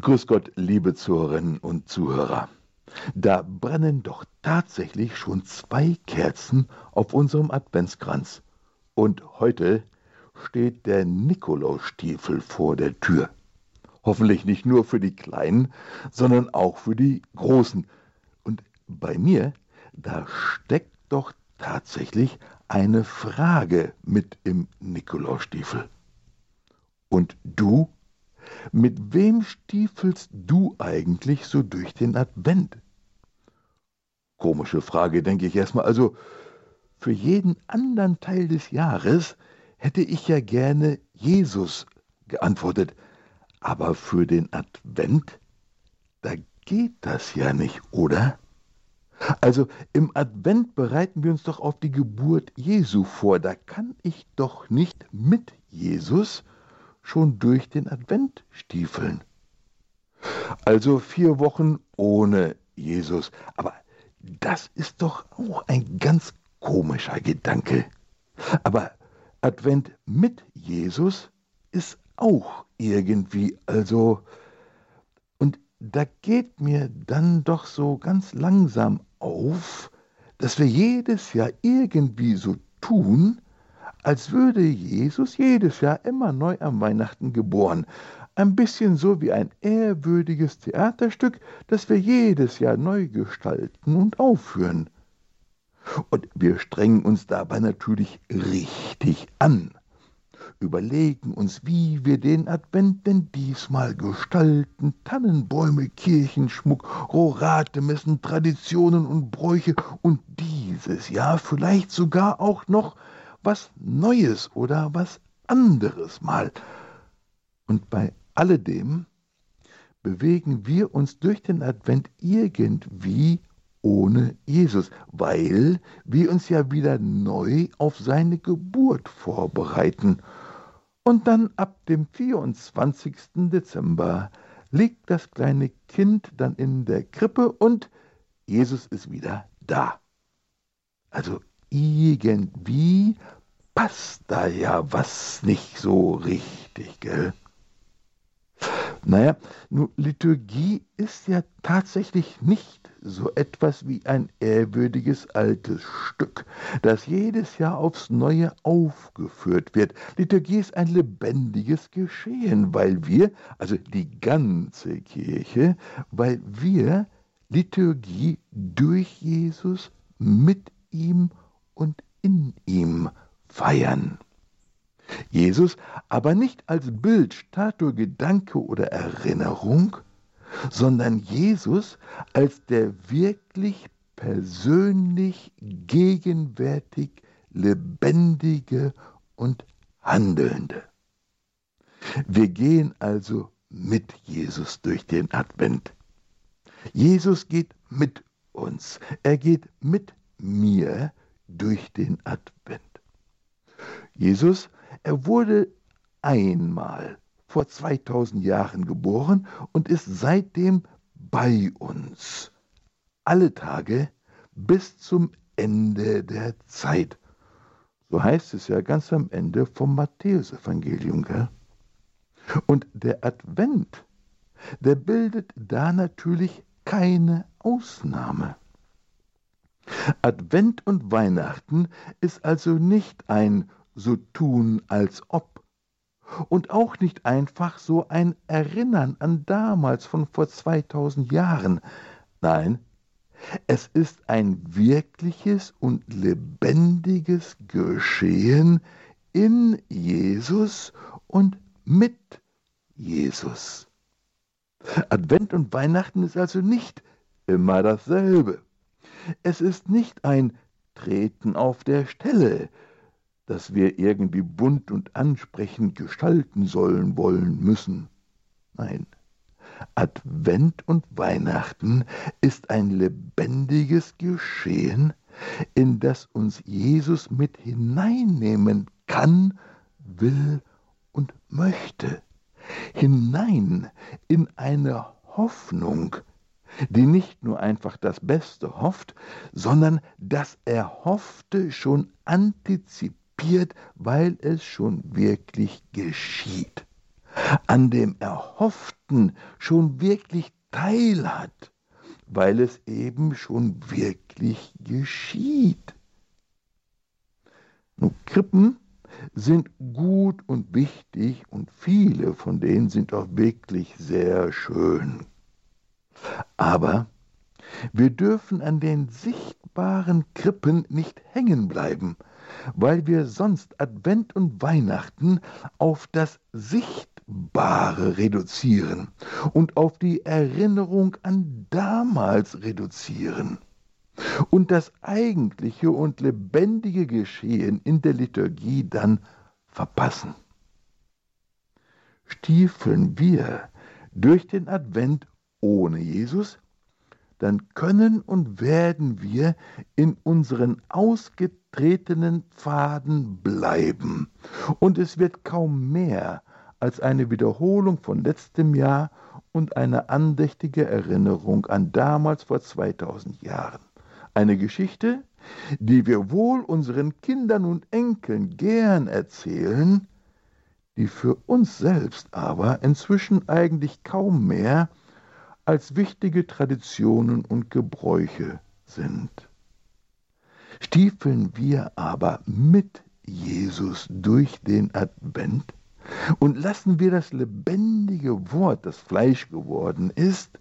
Grüß Gott, liebe Zuhörerinnen und Zuhörer. Da brennen doch tatsächlich schon zwei Kerzen auf unserem Adventskranz. Und heute steht der Nikolausstiefel vor der Tür. Hoffentlich nicht nur für die Kleinen, sondern auch für die Großen. Und bei mir, da steckt doch tatsächlich eine Frage mit im Nikolausstiefel. Und du? Mit wem stiefelst du eigentlich so durch den Advent? Komische Frage, denke ich erstmal. Also, für jeden anderen Teil des Jahres hätte ich ja gerne Jesus geantwortet. Aber für den Advent, da geht das ja nicht, oder? Also im Advent bereiten wir uns doch auf die Geburt Jesu vor. Da kann ich doch nicht mit Jesus schon durch den Advent stiefeln. Also vier Wochen ohne Jesus. Aber das ist doch auch ein ganz komischer Gedanke. Aber Advent mit Jesus ist auch irgendwie, also, und da geht mir dann doch so ganz langsam auf, dass wir jedes Jahr irgendwie so tun, als würde Jesus jedes Jahr immer neu am Weihnachten geboren. Ein bisschen so wie ein ehrwürdiges Theaterstück, das wir jedes Jahr neu gestalten und aufführen. Und wir strengen uns dabei natürlich richtig an, überlegen uns, wie wir den Advent denn diesmal gestalten, Tannenbäume, Kirchenschmuck, Roratemessen, Traditionen und Bräuche und dieses Jahr vielleicht sogar auch noch was Neues oder was anderes mal. Und bei alledem bewegen wir uns durch den Advent irgendwie ohne Jesus, weil wir uns ja wieder neu auf seine Geburt vorbereiten. Und dann ab dem 24. Dezember liegt das kleine Kind dann in der Krippe und Jesus ist wieder da. Also irgendwie passt da ja was nicht so richtig, gell? Naja, nun, Liturgie ist ja tatsächlich nicht so etwas wie ein ehrwürdiges altes Stück, das jedes Jahr aufs Neue aufgeführt wird. Liturgie ist ein lebendiges Geschehen, weil wir, also die ganze Kirche, weil wir Liturgie durch Jesus, mit ihm und in ihm feiern. Jesus aber nicht als Bild, Statue, Gedanke oder Erinnerung, sondern Jesus als der wirklich persönlich gegenwärtig lebendige und handelnde. Wir gehen also mit Jesus durch den Advent. Jesus geht mit uns, er geht mit mir durch den Advent. Jesus, er wurde einmal vor 2000 Jahren geboren und ist seitdem bei uns. Alle Tage bis zum Ende der Zeit. So heißt es ja ganz am Ende vom Matthäusevangelium. Gell? Und der Advent, der bildet da natürlich keine Ausnahme. Advent und Weihnachten ist also nicht ein so tun als ob, und auch nicht einfach so ein Erinnern an damals von vor 2000 Jahren. Nein, es ist ein wirkliches und lebendiges Geschehen in Jesus und mit Jesus. Advent und Weihnachten ist also nicht immer dasselbe. Es ist nicht ein Treten auf der Stelle, das wir irgendwie bunt und ansprechend gestalten sollen, wollen, müssen. Nein, Advent und Weihnachten ist ein lebendiges Geschehen, in das uns Jesus mit hineinnehmen kann, will und möchte. Hinein in eine Hoffnung, die nicht nur einfach das Beste hofft, sondern das Erhoffte schon antizipiert weil es schon wirklich geschieht. an dem Erhofften schon wirklich teilhat, weil es eben schon wirklich geschieht. Nun, Krippen sind gut und wichtig und viele von denen sind auch wirklich sehr schön. Aber wir dürfen an den sichtbaren Krippen nicht hängen bleiben, weil wir sonst Advent und Weihnachten auf das Sichtbare reduzieren und auf die Erinnerung an damals reduzieren und das eigentliche und lebendige Geschehen in der Liturgie dann verpassen. Stiefeln wir durch den Advent ohne Jesus, dann können und werden wir in unseren ausgetretenen Pfaden bleiben. Und es wird kaum mehr als eine Wiederholung von letztem Jahr und eine andächtige Erinnerung an damals vor 2000 Jahren. Eine Geschichte, die wir wohl unseren Kindern und Enkeln gern erzählen, die für uns selbst aber inzwischen eigentlich kaum mehr als wichtige Traditionen und Gebräuche sind. Stiefeln wir aber mit Jesus durch den Advent und lassen wir das lebendige Wort, das Fleisch geworden ist,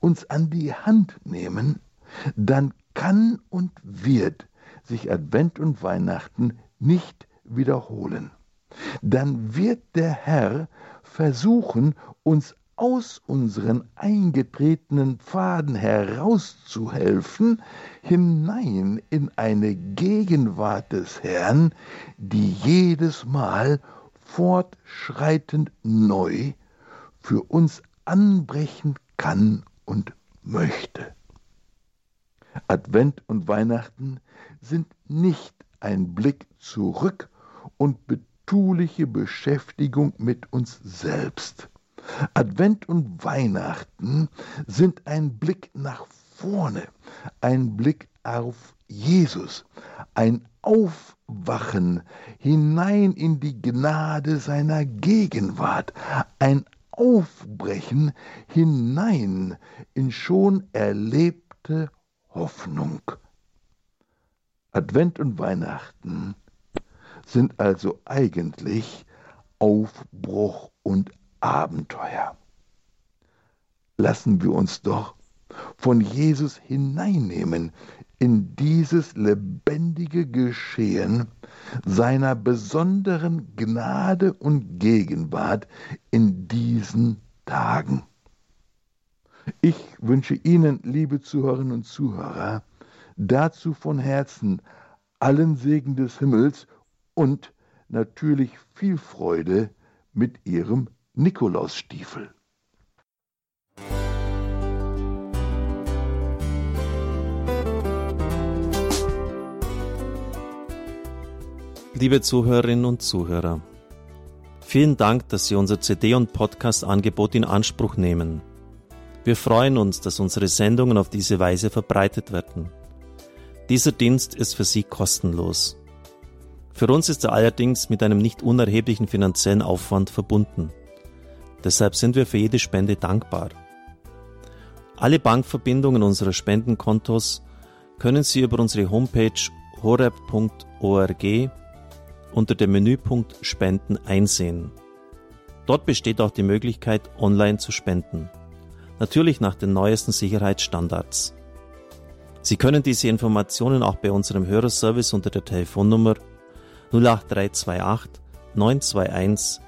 uns an die Hand nehmen, dann kann und wird sich Advent und Weihnachten nicht wiederholen. Dann wird der Herr versuchen, uns aus unseren eingetretenen Pfaden herauszuhelfen, hinein in eine Gegenwart des Herrn, die jedes Mal fortschreitend neu für uns anbrechen kann und möchte. Advent und Weihnachten sind nicht ein Blick zurück und betuliche Beschäftigung mit uns selbst. Advent und Weihnachten sind ein Blick nach vorne, ein Blick auf Jesus, ein Aufwachen hinein in die Gnade seiner Gegenwart, ein Aufbrechen hinein in schon erlebte Hoffnung. Advent und Weihnachten sind also eigentlich Aufbruch und Abenteuer. Lassen wir uns doch von Jesus hineinnehmen in dieses lebendige Geschehen seiner besonderen Gnade und Gegenwart in diesen Tagen. Ich wünsche Ihnen, liebe Zuhörerinnen und Zuhörer, dazu von Herzen allen Segen des Himmels und natürlich viel Freude mit Ihrem Nikolausstiefel. Liebe Zuhörerinnen und Zuhörer, vielen Dank, dass Sie unser CD- und Podcast-Angebot in Anspruch nehmen. Wir freuen uns, dass unsere Sendungen auf diese Weise verbreitet werden. Dieser Dienst ist für Sie kostenlos. Für uns ist er allerdings mit einem nicht unerheblichen finanziellen Aufwand verbunden. Deshalb sind wir für jede Spende dankbar. Alle Bankverbindungen unserer Spendenkontos können Sie über unsere Homepage horeb.org unter dem Menüpunkt Spenden einsehen. Dort besteht auch die Möglichkeit, online zu spenden. Natürlich nach den neuesten Sicherheitsstandards. Sie können diese Informationen auch bei unserem Hörerservice unter der Telefonnummer 08328 921